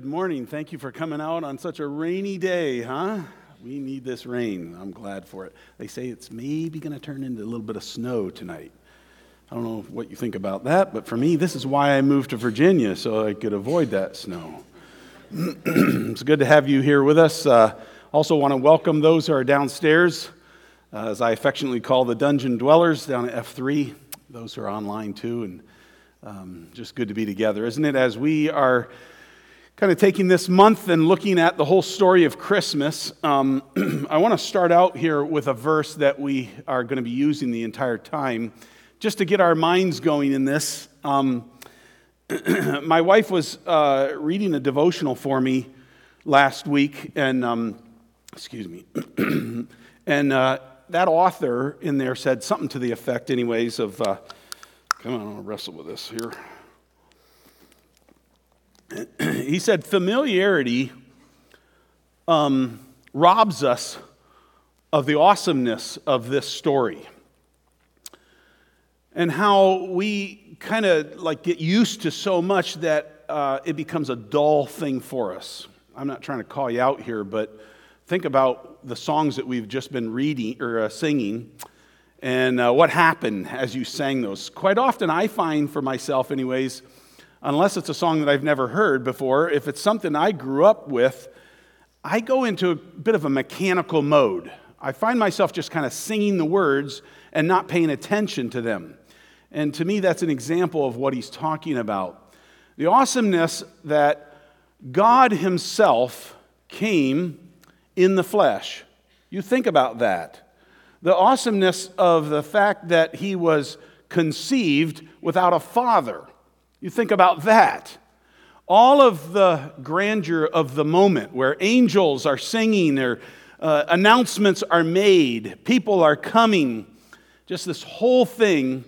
Good morning. Thank you for coming out on such a rainy day, huh? We need this rain. I'm glad for it. They say it's maybe going to turn into a little bit of snow tonight. I don't know what you think about that, but for me, this is why I moved to Virginia, so I could avoid that snow. it's good to have you here with us. Uh, also, want to welcome those who are downstairs, uh, as I affectionately call the dungeon dwellers down at F3, those who are online too, and um, just good to be together, isn't it? As we are kind of taking this month and looking at the whole story of Christmas, um, I want to start out here with a verse that we are going to be using the entire time just to get our minds going in this. Um, my wife was uh, reading a devotional for me last week, and um, excuse me, and uh, that author in there said something to the effect, anyways, of uh, come on, I'll wrestle with this here he said, familiarity um, robs us of the awesomeness of this story. And how we kind of like get used to so much that uh, it becomes a dull thing for us. I'm not trying to call you out here but think about the songs that we've just been reading or uh, singing and uh, what happened as you sang those. Quite often i find for myself anyways unless it's a song that I've never heard before, if it's something I grew up with, I go into a bit of a mechanical mode. I find myself just kind of singing the words and not paying attention to them. And to me, that's an example of what he's talking about. The awesomeness that God Himself came in the flesh. You think about that. The awesomeness of the fact that He was conceived without a father. You think about that. All of the grandeur of the moment where angels are singing, or uh, announcements are made, people are coming, just this whole thing,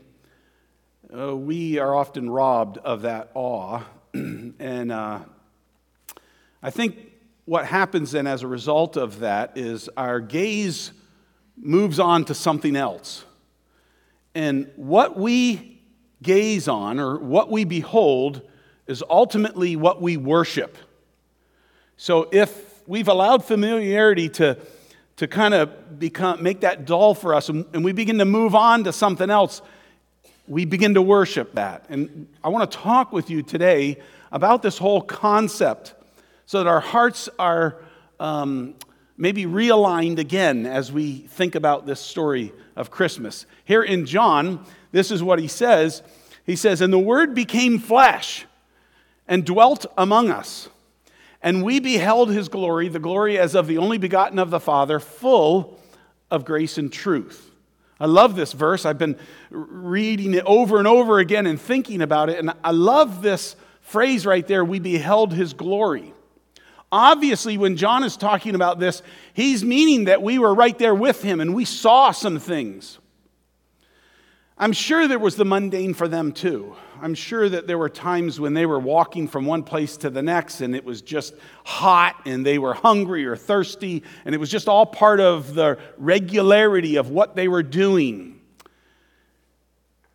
uh, we are often robbed of that awe. and uh, I think what happens then as a result of that is our gaze moves on to something else. And what we gaze on or what we behold is ultimately what we worship. So if we've allowed familiarity to, to kind of become, make that dull for us and, and we begin to move on to something else, we begin to worship that. And I want to talk with you today about this whole concept so that our hearts are um, maybe realigned again as we think about this story of Christmas. Here in John, this is what he says. He says, And the Word became flesh and dwelt among us. And we beheld his glory, the glory as of the only begotten of the Father, full of grace and truth. I love this verse. I've been reading it over and over again and thinking about it. And I love this phrase right there we beheld his glory. Obviously, when John is talking about this, he's meaning that we were right there with him and we saw some things. I'm sure there was the mundane for them too. I'm sure that there were times when they were walking from one place to the next and it was just hot and they were hungry or thirsty and it was just all part of the regularity of what they were doing.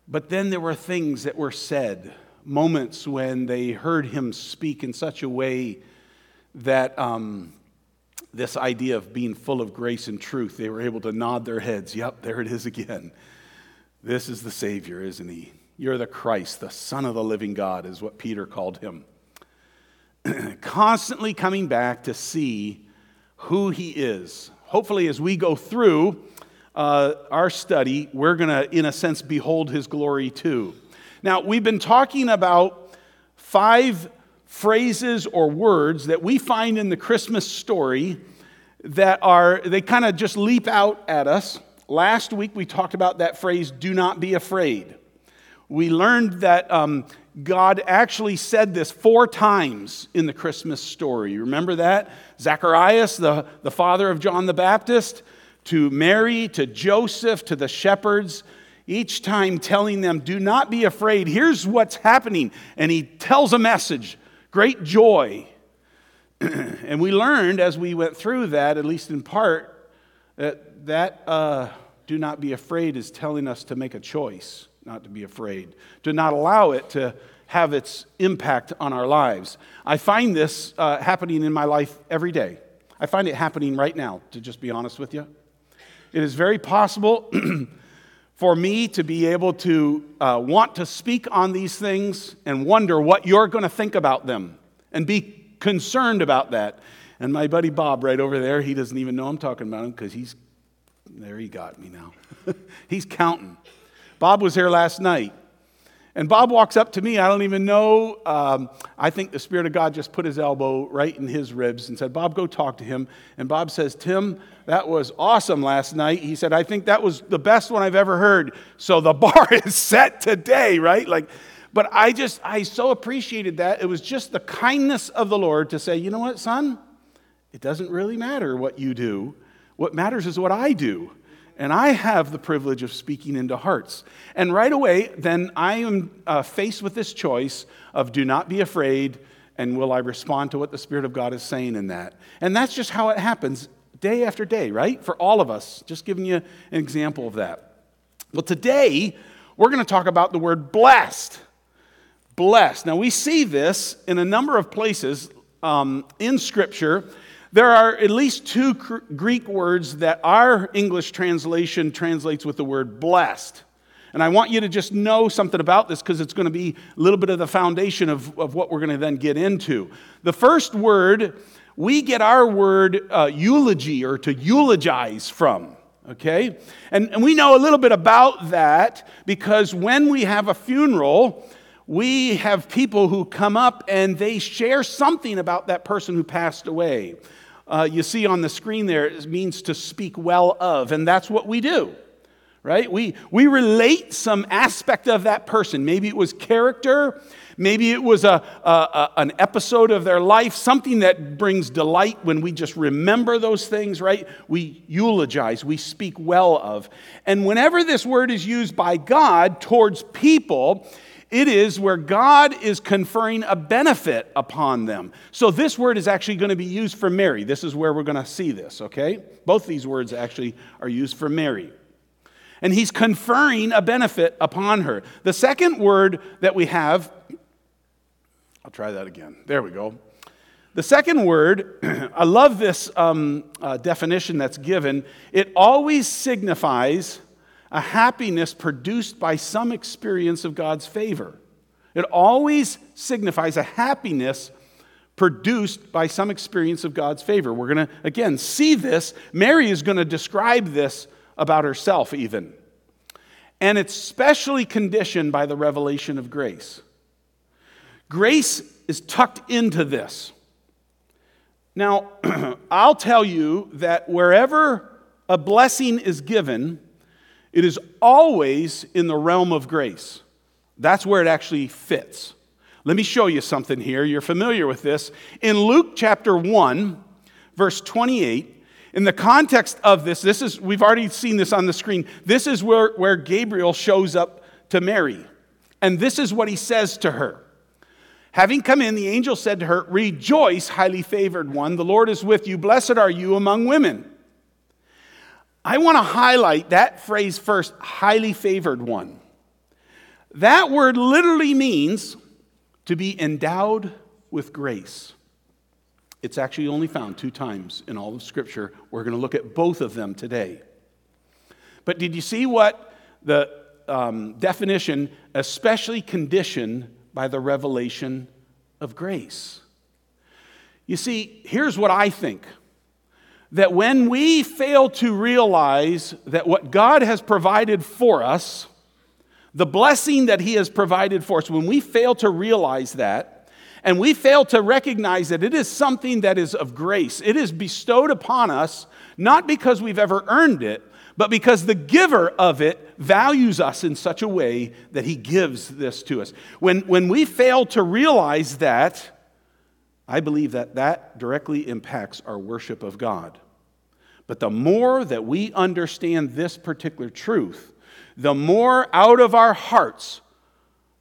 But then there were things that were said, moments when they heard him speak in such a way that um, this idea of being full of grace and truth, they were able to nod their heads. Yep, there it is again. This is the Savior, isn't he? You're the Christ, the Son of the living God, is what Peter called him. Constantly coming back to see who he is. Hopefully, as we go through uh, our study, we're going to, in a sense, behold his glory too. Now, we've been talking about five phrases or words that we find in the Christmas story that are, they kind of just leap out at us. Last week we talked about that phrase, do not be afraid. We learned that um, God actually said this four times in the Christmas story. You Remember that? Zacharias, the, the father of John the Baptist, to Mary, to Joseph, to the shepherds, each time telling them, Do not be afraid. Here's what's happening. And he tells a message great joy. and we learned as we went through that, at least in part, that that uh, do not be afraid is telling us to make a choice. not to be afraid, to not allow it to have its impact on our lives. I find this uh, happening in my life every day. I find it happening right now, to just be honest with you. It is very possible for me to be able to uh, want to speak on these things and wonder what you're going to think about them and be concerned about that. And my buddy Bob, right over there, he doesn't even know I'm talking about him because he's there, he got me now. he's counting. Bob was here last night. And Bob walks up to me. I don't even know. Um, I think the Spirit of God just put his elbow right in his ribs and said, Bob, go talk to him. And Bob says, Tim, that was awesome last night. He said, I think that was the best one I've ever heard. So the bar is set today, right? Like, but I just, I so appreciated that. It was just the kindness of the Lord to say, you know what, son? It doesn't really matter what you do. What matters is what I do and I have the privilege of speaking into hearts. And right away, then I am uh, faced with this choice of do not be afraid, and will I respond to what the Spirit of God is saying in that? And that's just how it happens day after day, right? For all of us. Just giving you an example of that. Well, today, we're going to talk about the word blessed. Blessed. Now, we see this in a number of places um, in Scripture. There are at least two Greek words that our English translation translates with the word blessed. And I want you to just know something about this because it's going to be a little bit of the foundation of, of what we're going to then get into. The first word, we get our word uh, eulogy or to eulogize from. Okay? And, and we know a little bit about that because when we have a funeral, we have people who come up and they share something about that person who passed away uh, you see on the screen there, means to speak well of, and that's what we do, right? We, we relate some aspect of that person. Maybe it was character, maybe it was a, a, a, an episode of their life, something that brings delight when we just remember those things, right? We eulogize, we speak well of. And whenever this word is used by God towards people, it is where God is conferring a benefit upon them. So this word is actually going to be used for Mary. This is where we're going to see this, okay? Both these words actually are used for Mary. And he's conferring a benefit upon her. The second word that we have, I'll try that again. There we go. The second word, I love this um, uh, definition that's given. It always signifies a happiness produced by some experience of God's favor. It always signifies a happiness produced by some experience of God's favor. We're going to, again, see this. Mary is going to describe this about herself, even. And it's specially conditioned by the revelation of grace. Grace is tucked into this. Now, I'll tell you that wherever a blessing is given, it is always in the realm of grace. That's where it actually fits. Let me show you something here. You're familiar with this. In Luke chapter 1, verse 28, in the context of this, this is, we've already seen this on the screen. This is where, where Gabriel shows up to Mary. And this is what he says to her. Having come in, the angel said to her, Rejoice, highly favored one, the Lord is with you. Blessed are you among women. I want to highlight that phrase first highly favored one. That word literally means to be endowed with grace. It's actually only found two times in all of Scripture. We're going to look at both of them today. But did you see what the um, definition, especially conditioned by the revelation of grace? You see, here's what I think that when we fail to realize that what God has provided for us, the blessing that He has provided for us, when we fail to realize that, and we fail to recognize that it is something that is of grace, it is bestowed upon us not because we've ever earned it, but because the giver of it values us in such a way that he gives this to us. When, when we fail to realize that, I believe that that directly impacts our worship of God. But the more that we understand this particular truth, the more out of our hearts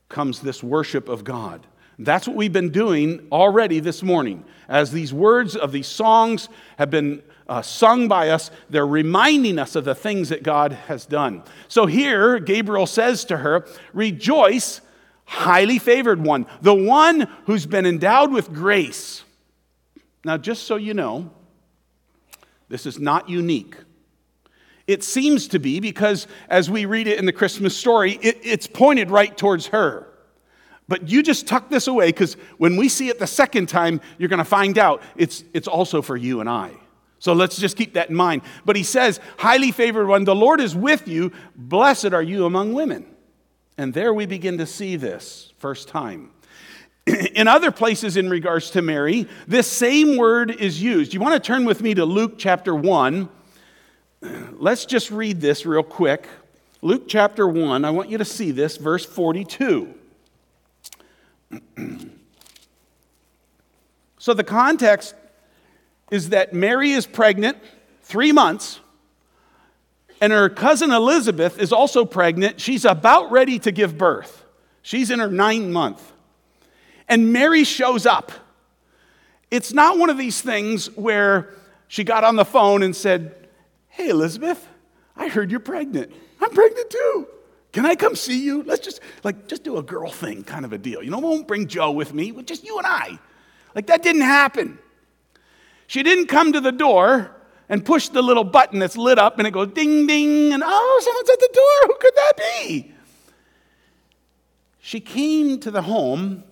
comes this worship of God. That's what we've been doing already this morning. As these words of these songs have been uh, sung by us, they're reminding us of the things that God has done. So here, Gabriel says to her, Rejoice, highly favored one, the one who's been endowed with grace. Now, just so you know, this is not unique. It seems to be because as we read it in the Christmas story, it, it's pointed right towards her. But you just tuck this away because when we see it the second time, you're going to find out it's, it's also for you and I. So let's just keep that in mind. But he says, highly favored one, the Lord is with you. Blessed are you among women. And there we begin to see this first time. In other places in regards to Mary, this same word is used. You want to turn with me to Luke chapter 1. Let's just read this real quick. Luke chapter 1, I want you to see this, verse 42. so the context is that Mary is pregnant, three months, and her cousin Elizabeth is also pregnant. She's about ready to give birth. She's in her ninth month. And Mary shows up. It's not one of these things where she got on the phone and said, Hey, Elizabeth, I heard you're pregnant. I'm pregnant too. Can I come see you? Let's just, like, just do a girl thing kind of a deal. You know, won't bring Joe with me, just you and I. Like, that didn't happen. She didn't come to the door and push the little button that's lit up and it goes ding, ding, and oh, someone's at the door. Who could that be? She came to the home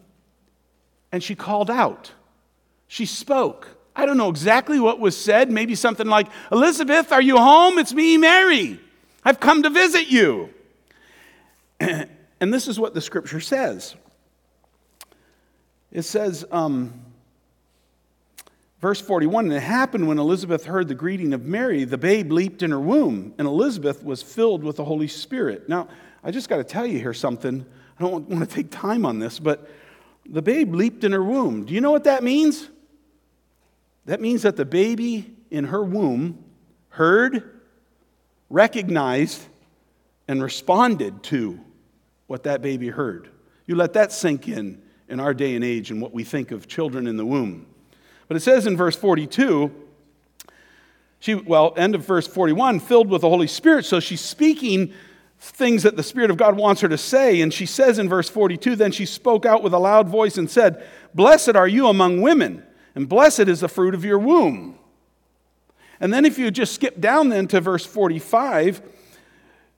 and she called out. She spoke. I don't know exactly what was said, maybe something like, Elizabeth, are you home? It's me, Mary. I've come to visit you. and this is what the scripture says it says, um, Verse 41 And it happened when Elizabeth heard the greeting of Mary, the babe leaped in her womb, and Elizabeth was filled with the Holy Spirit. Now, I just got to tell you here something. I don't want to take time on this, but the babe leaped in her womb. Do you know what that means? That means that the baby in her womb heard, recognized, and responded to what that baby heard. You let that sink in in our day and age and what we think of children in the womb. But it says in verse 42, she, well, end of verse 41, filled with the Holy Spirit. So she's speaking things that the Spirit of God wants her to say. And she says in verse 42, then she spoke out with a loud voice and said, Blessed are you among women, and blessed is the fruit of your womb. And then if you just skip down then to verse 45,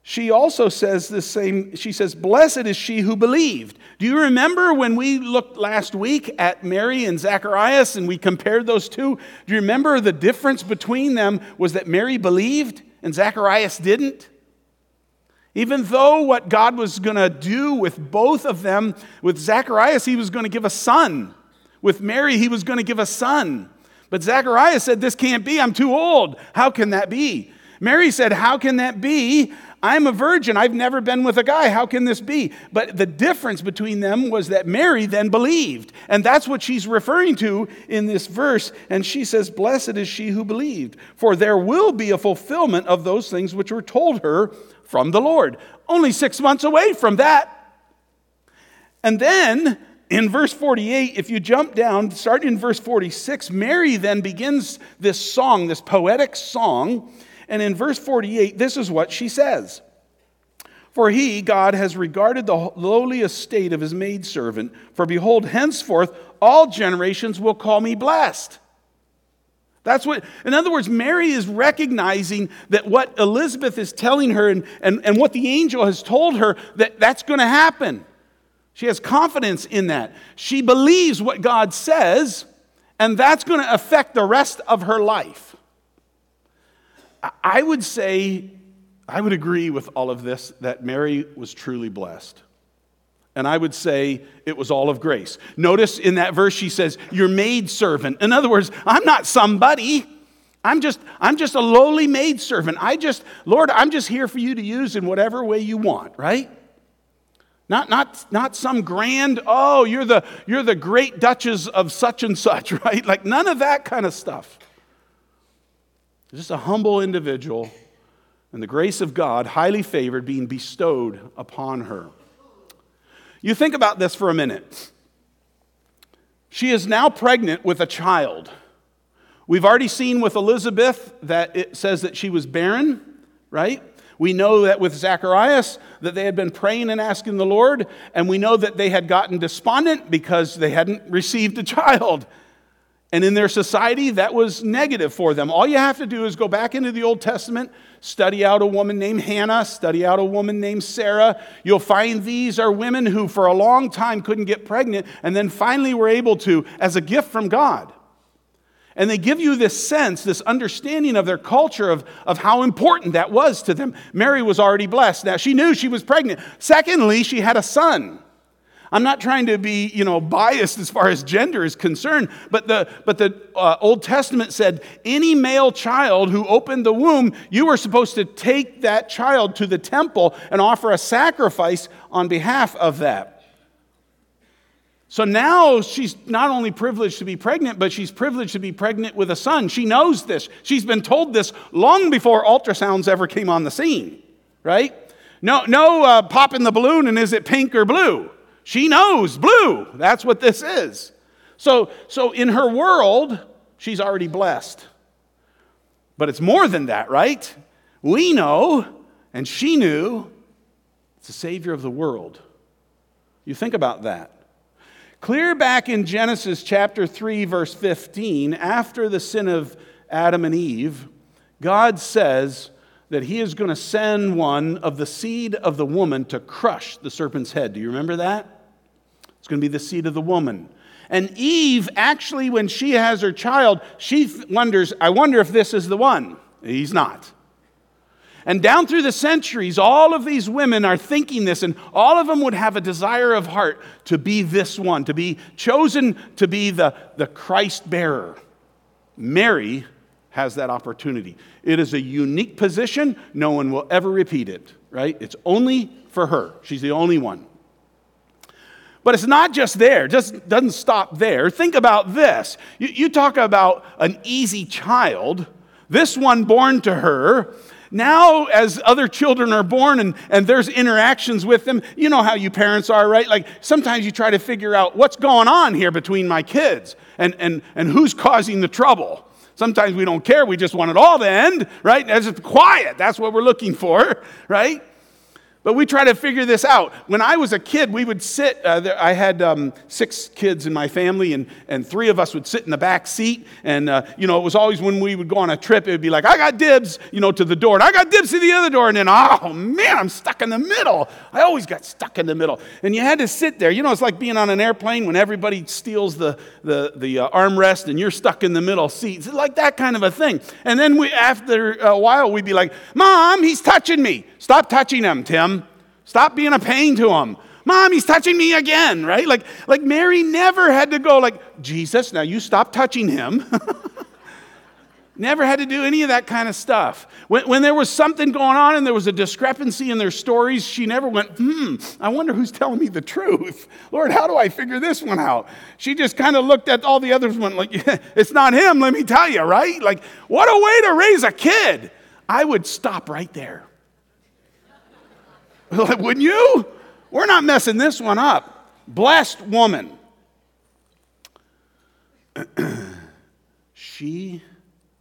she also says the same, she says, Blessed is she who believed. Do you remember when we looked last week at Mary and Zacharias and we compared those two? Do you remember the difference between them was that Mary believed and Zacharias didn't? Even though what God was going to do with both of them, with Zacharias, he was going to give a son. With Mary, he was going to give a son. But Zacharias said, This can't be. I'm too old. How can that be? Mary said, How can that be? I'm a virgin. I've never been with a guy. How can this be? But the difference between them was that Mary then believed. And that's what she's referring to in this verse. And she says, Blessed is she who believed, for there will be a fulfillment of those things which were told her from the Lord. Only six months away from that. And then in verse 48, if you jump down, starting in verse 46, Mary then begins this song, this poetic song and in verse 48, this is what she says For he, God, has regarded the lowly estate of his maidservant. For behold, henceforth all generations will call me blessed. That's what, in other words, Mary is recognizing that what Elizabeth is telling her and, and, and what the angel has told her, that that's going to happen. She has confidence in that. She believes what God says, and that's going to affect the rest of her life. I would say, I would agree with all of this that Mary was truly blessed. And I would say it was all of grace. Notice in that verse she says, Your maidservant. In other words, I'm not somebody. I'm just, I'm just a lowly maidservant. I just, Lord, I'm just here for you to use in whatever way you want, right? Not, not, not some grand, oh, you're the, you're the great duchess of such and such, right? Like none of that kind of stuff. Just a humble individual, and the grace of God, highly favored, being bestowed upon her. You think about this for a minute. She is now pregnant with a child. We've already seen with Elizabeth that it says that she was barren, right? We know that with Zacharias that they had been praying and asking the Lord, and we know that they had gotten despondent because they hadn't received a child. And in their society, that was negative for them. All you have to do is go back into the Old Testament, study out a woman named Hannah, study out a woman named Sarah. You'll find these are women who, for a long time, couldn't get pregnant and then finally were able to as a gift from God. And they give you this sense, this understanding of their culture of, of how important that was to them. Mary was already blessed. Now, she knew she was pregnant. Secondly, she had a son. I'm not trying to be, you know, biased as far as gender is concerned, but the, but the uh, Old Testament said any male child who opened the womb, you were supposed to take that child to the temple and offer a sacrifice on behalf of that. So now she's not only privileged to be pregnant, but she's privileged to be pregnant with a son. She knows this. She's been told this long before ultrasounds ever came on the scene, right? No, no uh, popping the balloon and is it pink or blue? She knows blue. That's what this is. So, so in her world, she's already blessed. But it's more than that, right? We know, and she knew, it's the Savior of the world. You think about that. Clear back in Genesis chapter 3, verse 15, after the sin of Adam and Eve, God says that He is going to send one of the seed of the woman to crush the serpent's head. Do you remember that? It's going to be the seed of the woman. And Eve, actually, when she has her child, she wonders, I wonder if this is the one. He's not. And down through the centuries, all of these women are thinking this, and all of them would have a desire of heart to be this one, to be chosen to be the, the Christ bearer. Mary has that opportunity. It is a unique position. No one will ever repeat it, right? It's only for her. She's the only one. But it's not just there, it just doesn't stop there. Think about this. You, you talk about an easy child, this one born to her. Now, as other children are born and, and there's interactions with them, you know how you parents are, right? Like sometimes you try to figure out what's going on here between my kids and, and, and who's causing the trouble. Sometimes we don't care, we just want it all to end, right? As it's quiet, that's what we're looking for, right? But we try to figure this out. When I was a kid, we would sit, uh, there, I had um, six kids in my family, and, and three of us would sit in the back seat. And, uh, you know, it was always when we would go on a trip, it would be like, I got dibs, you know, to the door, and I got dibs to the other door. And then, oh, man, I'm stuck in the middle. I always got stuck in the middle. And you had to sit there. You know, it's like being on an airplane when everybody steals the, the, the uh, armrest and you're stuck in the middle seat. It's like that kind of a thing. And then we, after a while, we'd be like, Mom, he's touching me. Stop touching him, Tim. Stop being a pain to him. Mom, he's touching me again, right? Like, like Mary never had to go like, Jesus, now you stop touching him. never had to do any of that kind of stuff. When, when there was something going on and there was a discrepancy in their stories, she never went, hmm, I wonder who's telling me the truth. Lord, how do I figure this one out? She just kind of looked at all the others and went like, it's not him, let me tell you, right? Like, what a way to raise a kid. I would stop right there. Wouldn't you? We're not messing this one up. Blessed woman. she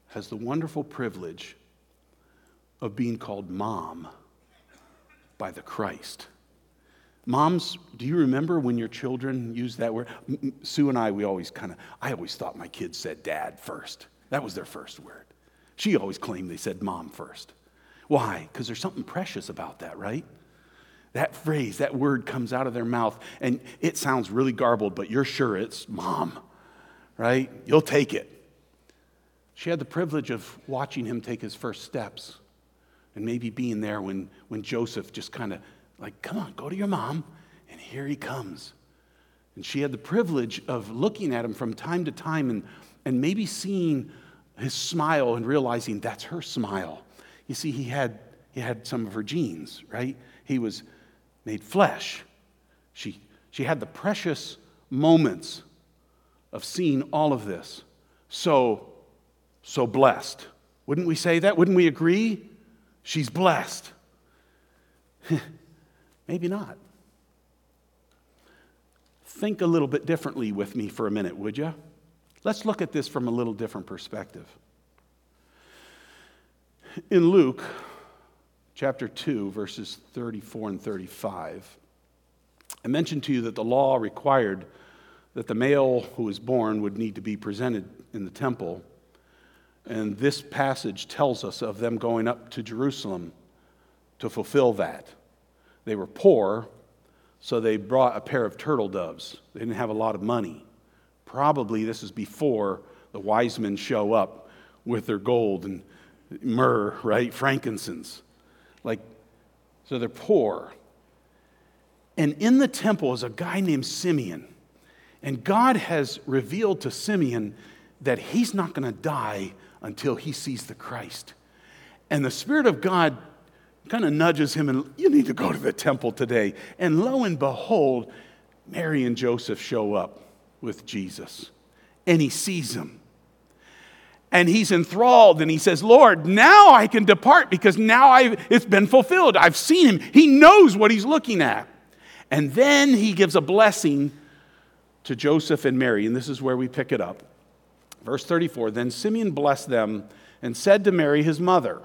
has the wonderful privilege of being called mom by the Christ. Moms, do you remember when your children used that word? Sue and I, we always kind of, I always thought my kids said dad first. That was their first word. She always claimed they said mom first. Why? Because there's something precious about that, right? That phrase, that word comes out of their mouth, and it sounds really garbled, but you're sure it's mom, right? You'll take it. She had the privilege of watching him take his first steps and maybe being there when, when Joseph just kind of, like, come on, go to your mom, and here he comes. And she had the privilege of looking at him from time to time and, and maybe seeing his smile and realizing that's her smile. You see, he had, he had some of her genes, right? He was made flesh. She, she had the precious moments of seeing all of this. So, so blessed. Wouldn't we say that? Wouldn't we agree? She's blessed. Maybe not. Think a little bit differently with me for a minute, would you? Let's look at this from a little different perspective. In Luke chapter 2, verses 34 and 35, I mentioned to you that the law required that the male who was born would need to be presented in the temple. And this passage tells us of them going up to Jerusalem to fulfill that. They were poor, so they brought a pair of turtle doves. They didn't have a lot of money. Probably this is before the wise men show up with their gold and myrrh, right? Frankincense. Like, so they're poor. And in the temple is a guy named Simeon. And God has revealed to Simeon that he's not going to die until he sees the Christ. And the Spirit of God kind of nudges him and you need to go to the temple today. And lo and behold, Mary and Joseph show up with Jesus. And he sees him. And he's enthralled and he says, Lord, now I can depart because now I've, it's been fulfilled. I've seen him. He knows what he's looking at. And then he gives a blessing to Joseph and Mary. And this is where we pick it up. Verse 34 Then Simeon blessed them and said to Mary, his mother,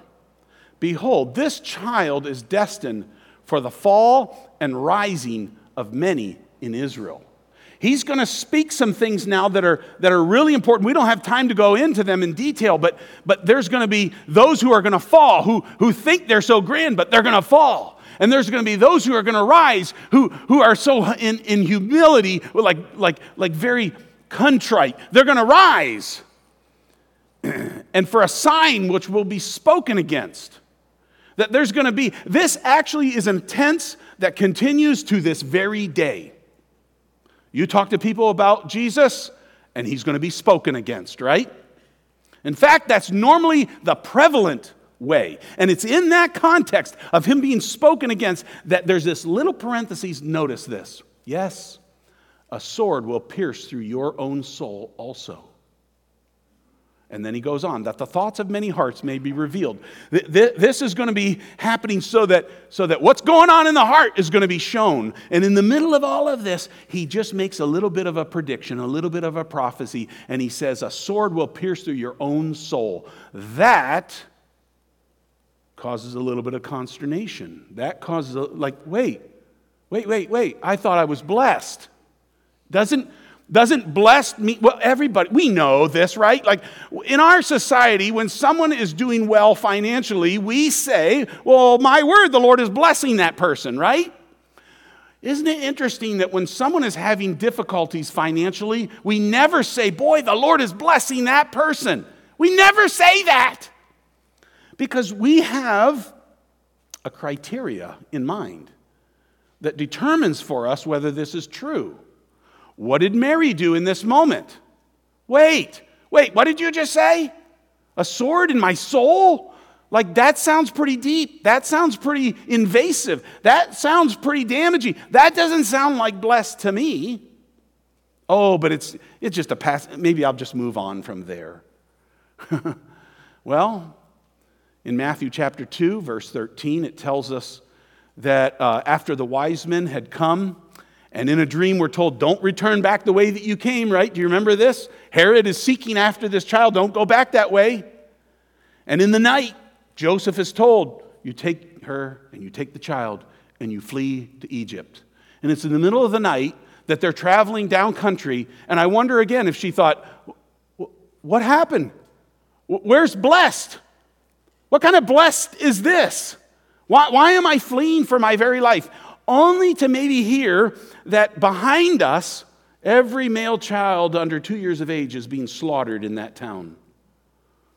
Behold, this child is destined for the fall and rising of many in Israel. He's going to speak some things now that are, that are really important. We don't have time to go into them in detail, but, but there's going to be those who are going to fall, who, who think they're so grand, but they're going to fall. And there's going to be those who are going to rise, who, who are so in, in humility, like, like, like very contrite. They're going to rise. and for a sign which will be spoken against. That there's going to be, this actually is intense that continues to this very day. You talk to people about Jesus, and he's going to be spoken against, right? In fact, that's normally the prevalent way. And it's in that context of him being spoken against that there's this little parenthesis. Notice this. Yes, a sword will pierce through your own soul also. And then he goes on that the thoughts of many hearts may be revealed. This is going to be happening so that, so that what's going on in the heart is going to be shown. And in the middle of all of this, he just makes a little bit of a prediction, a little bit of a prophecy, and he says, A sword will pierce through your own soul. That causes a little bit of consternation. That causes, a, like, wait, wait, wait, wait. I thought I was blessed. Doesn't doesn't blessed mean, well, everybody, we know this, right? Like in our society, when someone is doing well financially, we say, well, my word, the Lord is blessing that person, right? Isn't it interesting that when someone is having difficulties financially, we never say, boy, the Lord is blessing that person? We never say that because we have a criteria in mind that determines for us whether this is true. What did Mary do in this moment? Wait, wait, what did you just say? A sword in my soul? Like, that sounds pretty deep. That sounds pretty invasive. That sounds pretty damaging. That doesn't sound like blessed to me. Oh, but it's, it's just a pass. Maybe I'll just move on from there. well, in Matthew chapter 2, verse 13, it tells us that uh, after the wise men had come and in a dream, we're told, don't return back the way that you came, right? Do you remember this? Herod is seeking after this child. Don't go back that way. And in the night, Joseph is told, you take her and you take the child and you flee to Egypt. And it's in the middle of the night that they're traveling down country. And I wonder again if she thought, what happened? Where's blessed? What kind of blessed is this? Why, why am I fleeing for my very life? Only to maybe hear that behind us, every male child under two years of age is being slaughtered in that town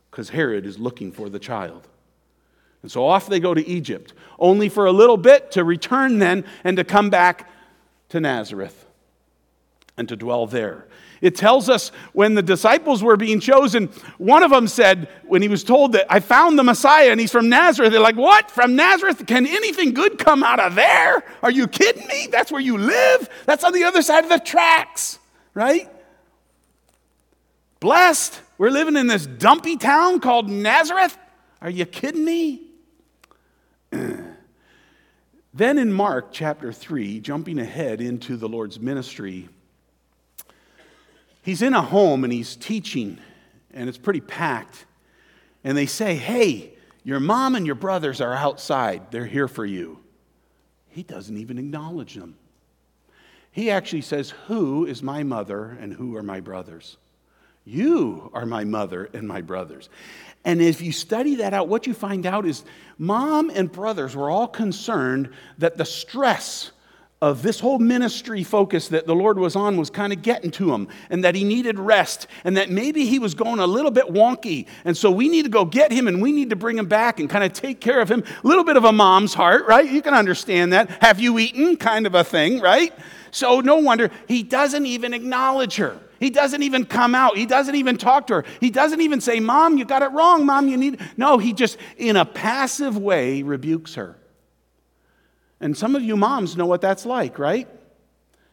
because Herod is looking for the child. And so off they go to Egypt, only for a little bit to return then and to come back to Nazareth and to dwell there. It tells us when the disciples were being chosen, one of them said, when he was told that I found the Messiah and he's from Nazareth, they're like, What? From Nazareth? Can anything good come out of there? Are you kidding me? That's where you live? That's on the other side of the tracks, right? Blessed. We're living in this dumpy town called Nazareth. Are you kidding me? then in Mark chapter 3, jumping ahead into the Lord's ministry, he's in a home and he's teaching, and it's pretty packed. And they say, Hey, your mom and your brothers are outside. They're here for you. He doesn't even acknowledge them. He actually says, Who is my mother and who are my brothers? You are my mother and my brothers. And if you study that out, what you find out is mom and brothers were all concerned that the stress of this whole ministry focus that the Lord was on was kind of getting to him, and that he needed rest, and that maybe he was going a little bit wonky. And so we need to go get him and we need to bring him back and kind of take care of him. A little bit of a mom's heart, right? You can understand that. Have you eaten? Kind of a thing, right? So no wonder he doesn't even acknowledge her. He doesn't even come out. He doesn't even talk to her. He doesn't even say, Mom, you got it wrong. Mom, you need. No, he just, in a passive way, rebukes her. And some of you moms know what that's like, right?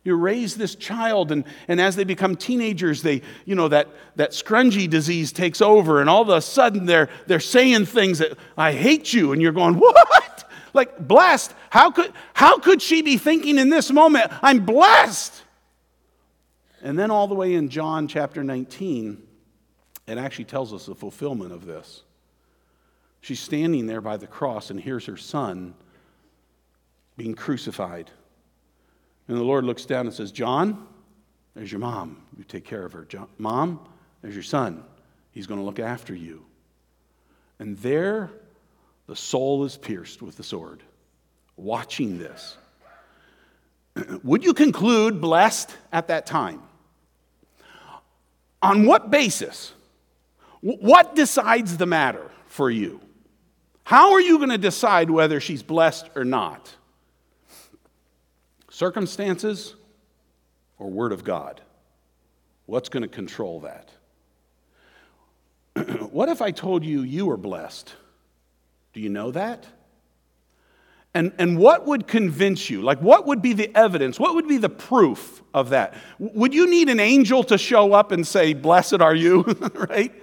You raise this child, and, and as they become teenagers, they, you know, that, that scrungy disease takes over, and all of a sudden they're, they're saying things that, I hate you, and you're going, What? Like, blessed. How could, how could she be thinking in this moment, I'm blessed? And then, all the way in John chapter 19, it actually tells us the fulfillment of this. She's standing there by the cross, and here's her son being crucified. And the Lord looks down and says, John, there's your mom. You take care of her. John, mom, there's your son. He's going to look after you. And there, the soul is pierced with the sword. Watching this. Would you conclude blessed at that time? On what basis? What decides the matter for you? How are you going to decide whether she's blessed or not? Circumstances or Word of God? What's going to control that? what if I told you you were blessed? Do you know that? And, and what would convince you? Like, what would be the evidence? What would be the proof of that? Would you need an angel to show up and say, Blessed are you, right?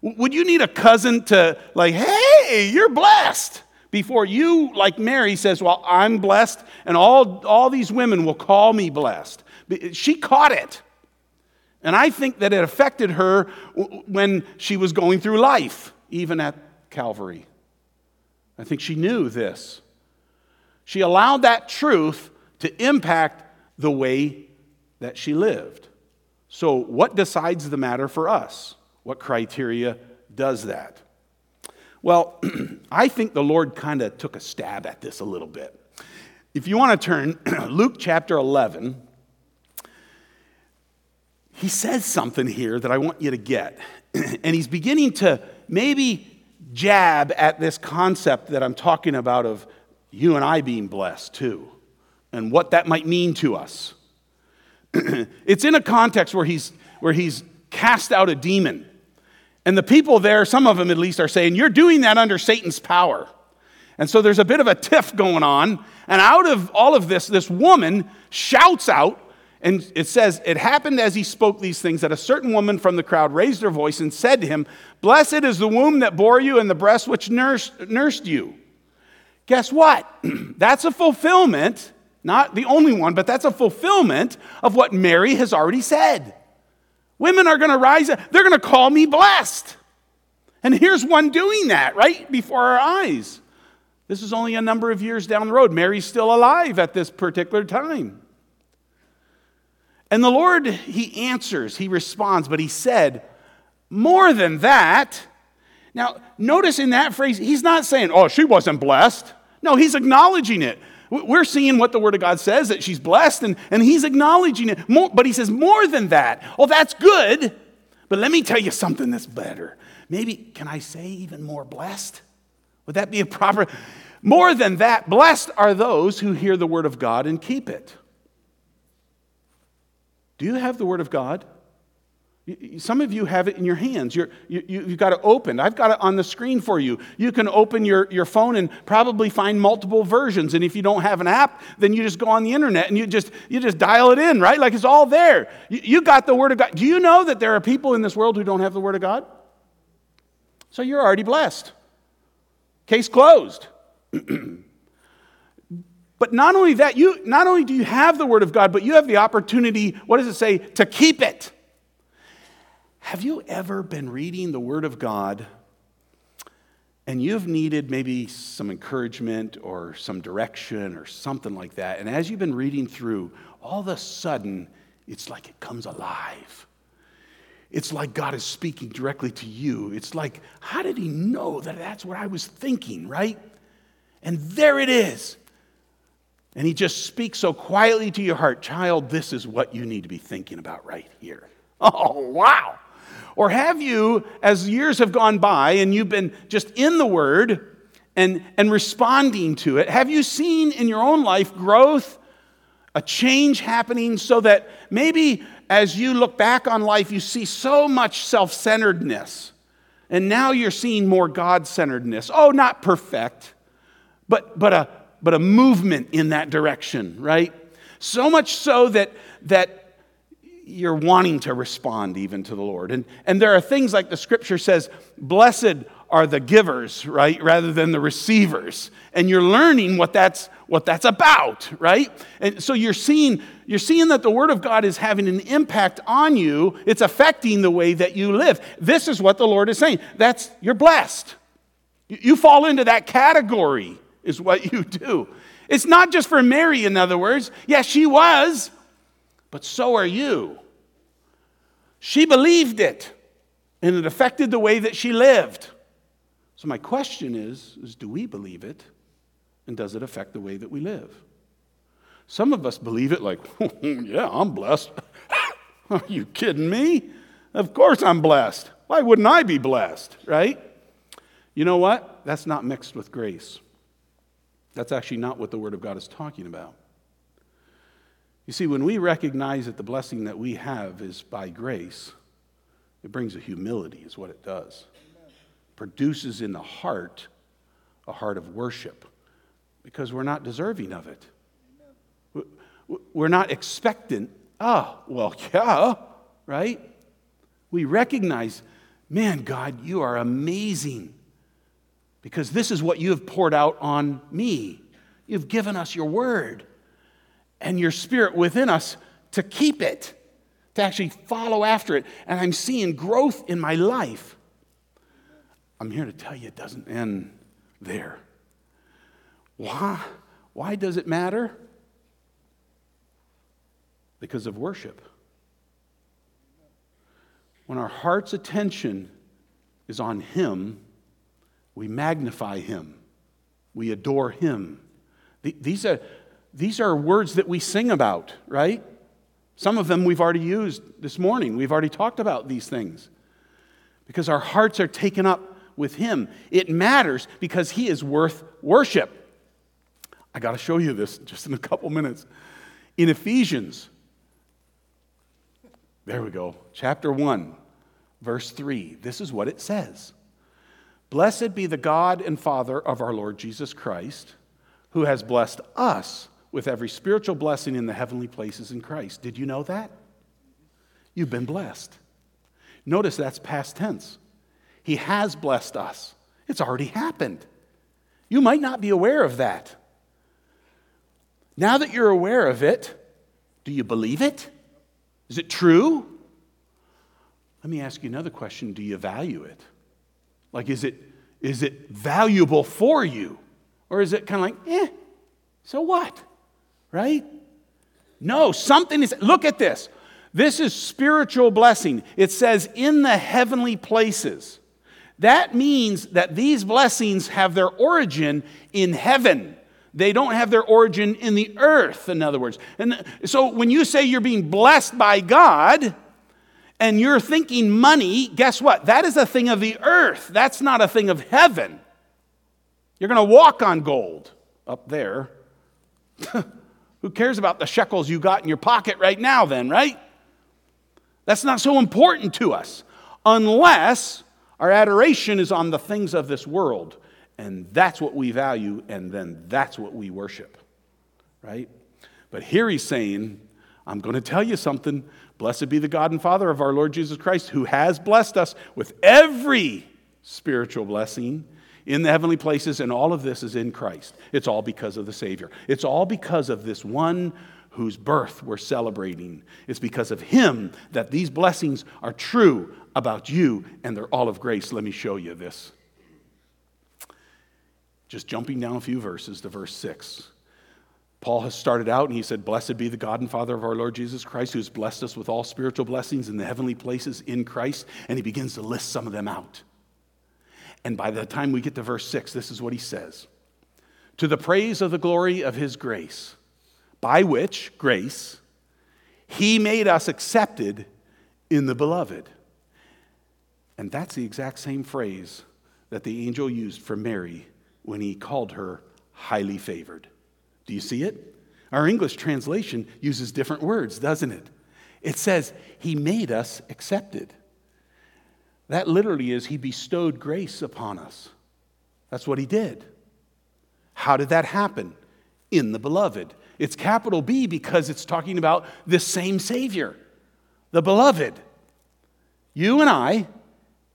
Would you need a cousin to, like, hey, you're blessed? Before you, like Mary, says, Well, I'm blessed, and all, all these women will call me blessed. She caught it. And I think that it affected her when she was going through life, even at Calvary. I think she knew this. She allowed that truth to impact the way that she lived. So, what decides the matter for us? What criteria does that? Well, I think the Lord kind of took a stab at this a little bit. If you want to turn, Luke chapter 11, he says something here that I want you to get. and he's beginning to maybe jab at this concept that I'm talking about of you and I being blessed too, and what that might mean to us. it's in a context where he's, where he's cast out a demon. And the people there, some of them at least, are saying, You're doing that under Satan's power. And so there's a bit of a tiff going on. And out of all of this, this woman shouts out, and it says, It happened as he spoke these things that a certain woman from the crowd raised her voice and said to him, Blessed is the womb that bore you and the breast which nursed, nursed you. Guess what? that's a fulfillment, not the only one, but that's a fulfillment of what Mary has already said. Women are going to rise, they're going to call me blessed. And here's one doing that right before our eyes. This is only a number of years down the road. Mary's still alive at this particular time. And the Lord, He answers, He responds, but He said, more than that. Now, notice in that phrase, He's not saying, oh, she wasn't blessed. No, He's acknowledging it. We're seeing what the Word of God says that she's blessed, and, and he's acknowledging it. More, but he says, more than that. Well, that's good, but let me tell you something that's better. Maybe, can I say even more blessed? Would that be a proper? More than that, blessed are those who hear the Word of God and keep it. Do you have the Word of God? Some of you have it in your hands. You're, you, you, have got it open. I've got it on the screen for you. You can open your, your phone and probably find multiple versions. And if you don't have an app, then you just go on the internet and you just, you just dial it in, right? Like it's all there. You, you got the Word of God. Do you know that there are people in this world who don't have the Word of God? So you're already blessed. Case closed. but not only that, you, not only do you have the Word of God, but you have the opportunity, what does it say, to keep it. Have you ever been reading the Word of God and you've needed maybe some encouragement or some direction or something like that? And as you've been reading through, all of a sudden, it's like it comes alive. It's like God is speaking directly to you. It's like, how did He know that that's what I was thinking, right? And there it is. And He just speaks so quietly to your heart Child, this is what you need to be thinking about right here. Oh, wow. Or have you, as years have gone by and you've been just in the Word and, and responding to it, have you seen in your own life growth, a change happening so that maybe as you look back on life, you see so much self centeredness. And now you're seeing more God centeredness. Oh, not perfect, but, but, a, but a movement in that direction, right? So much so that, that you're wanting to respond even to the Lord. And, and there are things like the scripture says, blessed are the givers, right, rather than the receivers. And you're learning what that's what that's about, right? And so you're seeing you're seeing that the word of God is having an impact on you. It's affecting the way that you live. This is what the Lord is saying. That's you're blessed. You fall into that category is what you do. It's not just for Mary in other words. Yes, she was, but so are you. She believed it and it affected the way that she lived. So, my question is, is do we believe it? And does it affect the way that we live? Some of us believe it like, yeah, I'm blessed. Are you kidding me? Of course I'm blessed. Why wouldn't I be blessed, right? You know what? That's not mixed with grace. That's actually not what the Word of God is talking about. You see, when we recognize that the blessing that we have is by grace, it brings a humility, is what it does produces in the heart a heart of worship because we're not deserving of it. We're not expectant. Ah, oh, well, yeah, right? We recognize, man, God, you are amazing because this is what you have poured out on me. You've given us your word and your spirit within us to keep it, to actually follow after it. And I'm seeing growth in my life. I'm here to tell you it doesn't end there. Why? Why does it matter? Because of worship. When our heart's attention is on Him, we magnify Him, we adore Him. These are, these are words that we sing about, right? Some of them we've already used this morning. We've already talked about these things because our hearts are taken up with Him. It matters because He is worth worship. I got to show you this just in a couple minutes. In Ephesians, there we go, chapter 1, verse 3, this is what it says Blessed be the God and Father of our Lord Jesus Christ, who has blessed us with every spiritual blessing in the heavenly places in Christ. Did you know that? You've been blessed. Notice that's past tense. He has blessed us. It's already happened. You might not be aware of that. Now that you're aware of it, do you believe it? Is it true? Let me ask you another question Do you value it? Like, is it, is it valuable for you? Or is it kind of like, eh, so what? Right? No, something is, look at this. This is spiritual blessing. It says in the heavenly places. That means that these blessings have their origin in heaven. They don't have their origin in the earth, in other words. And so when you say you're being blessed by God and you're thinking money, guess what? That is a thing of the earth. That's not a thing of heaven. You're going to walk on gold up there. Who cares about the shekels you got in your pocket right now, then, right? That's not so important to us unless our adoration is on the things of this world, and that's what we value, and then that's what we worship, right? But here he's saying, I'm going to tell you something. Blessed be the God and Father of our Lord Jesus Christ, who has blessed us with every spiritual blessing in the heavenly places, and all of this is in Christ. It's all because of the Savior. It's all because of this one whose birth we're celebrating. It's because of him that these blessings are true about you, and they're all of grace. Let me show you this. Just jumping down a few verses to verse 6. Paul has started out and he said, Blessed be the God and Father of our Lord Jesus Christ, who has blessed us with all spiritual blessings in the heavenly places in Christ. And he begins to list some of them out. And by the time we get to verse 6, this is what he says To the praise of the glory of his grace, by which, grace, he made us accepted in the beloved. And that's the exact same phrase that the angel used for Mary when he called her highly favored. Do you see it? Our English translation uses different words, doesn't it? It says, He made us accepted. That literally is, He bestowed grace upon us. That's what He did. How did that happen? In the beloved. It's capital B because it's talking about the same Savior, the beloved. You and I,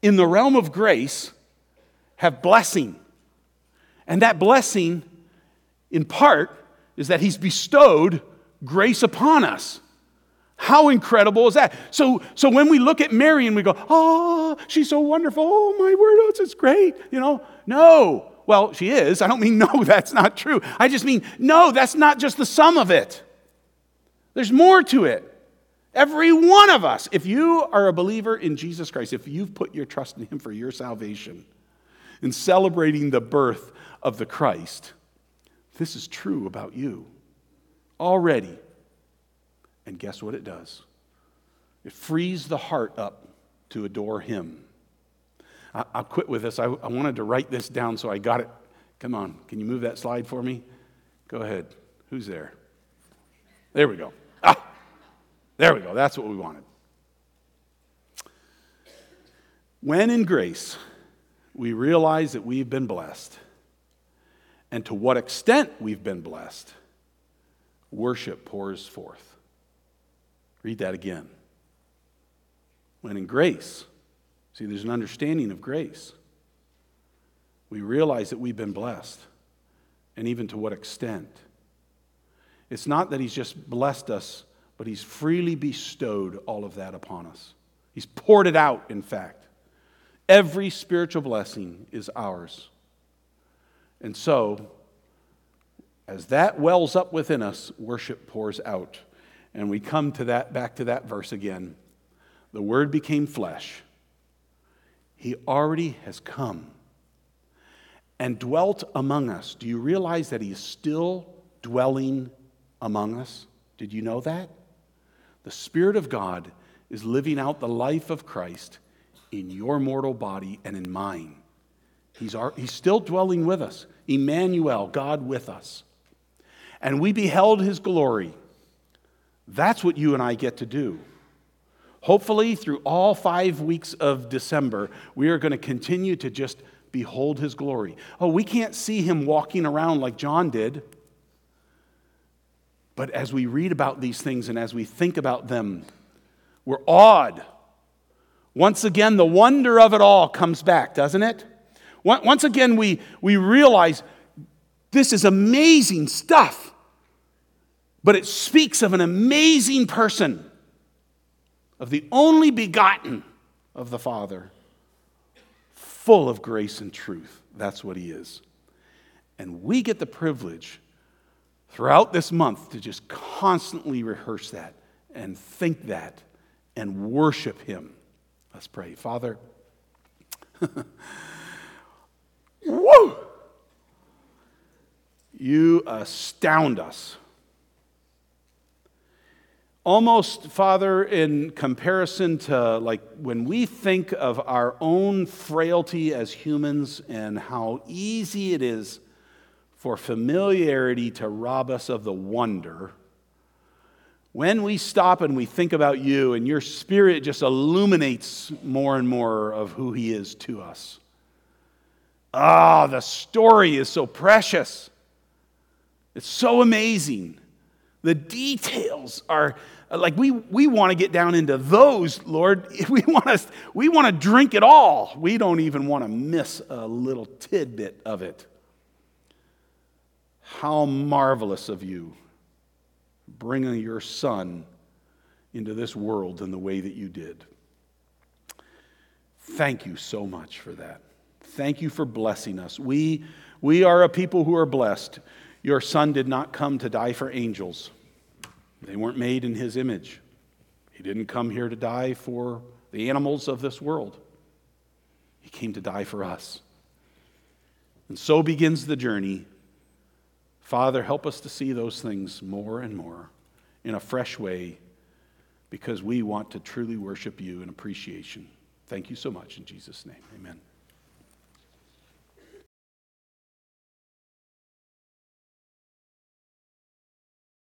in the realm of grace, have blessing. And that blessing, in part, is that He's bestowed grace upon us. How incredible is that? So, so when we look at Mary and we go, oh, she's so wonderful. Oh, my word, oh, it's great. You know, no. Well, she is. I don't mean no, that's not true. I just mean, no, that's not just the sum of it. There's more to it. Every one of us, if you are a believer in Jesus Christ, if you've put your trust in Him for your salvation, in celebrating the birth of the Christ, this is true about you already. And guess what it does? It frees the heart up to adore Him. I, will quit with this. I, I wanted to write this down so I got it. Come on, can you move that slide for me? Go ahead. Who's there? There we go. Ah, there we go. That's what we wanted. When in grace, we realize that we've been blessed and to what extent we've been blessed, worship pours forth. Read that again. When in grace, see, there's an understanding of grace. We realize that we've been blessed, and even to what extent. It's not that He's just blessed us, but He's freely bestowed all of that upon us. He's poured it out, in fact. Every spiritual blessing is ours. And so, as that wells up within us, worship pours out. And we come to that back to that verse again. The word became flesh. He already has come and dwelt among us. Do you realize that he is still dwelling among us? Did you know that? The Spirit of God is living out the life of Christ in your mortal body and in mine. He's, our, he's still dwelling with us. Emmanuel, God with us. And we beheld his glory. That's what you and I get to do. Hopefully, through all five weeks of December, we are going to continue to just behold his glory. Oh, we can't see him walking around like John did. But as we read about these things and as we think about them, we're awed. Once again, the wonder of it all comes back, doesn't it? Once again, we, we realize this is amazing stuff, but it speaks of an amazing person, of the only begotten of the Father, full of grace and truth. That's what he is. And we get the privilege throughout this month to just constantly rehearse that and think that and worship him. Let's pray. Father, Woo! You astound us. Almost, Father, in comparison to like when we think of our own frailty as humans and how easy it is for familiarity to rob us of the wonder, when we stop and we think about you and your spirit just illuminates more and more of who he is to us. Ah, oh, the story is so precious. It's so amazing. The details are Uh, like we, we want to get down into those, Lord. We want to we want to drink it all. We don't even want to miss a little tidbit of it. How marvelous of you bringing your son into this world in the way that you did. Thank you so much for that. Thank you for blessing us. We, we are a people who are blessed. Your son did not come to die for angels, they weren't made in his image. He didn't come here to die for the animals of this world, he came to die for us. And so begins the journey. Father, help us to see those things more and more in a fresh way because we want to truly worship you in appreciation. Thank you so much in Jesus' name. Amen.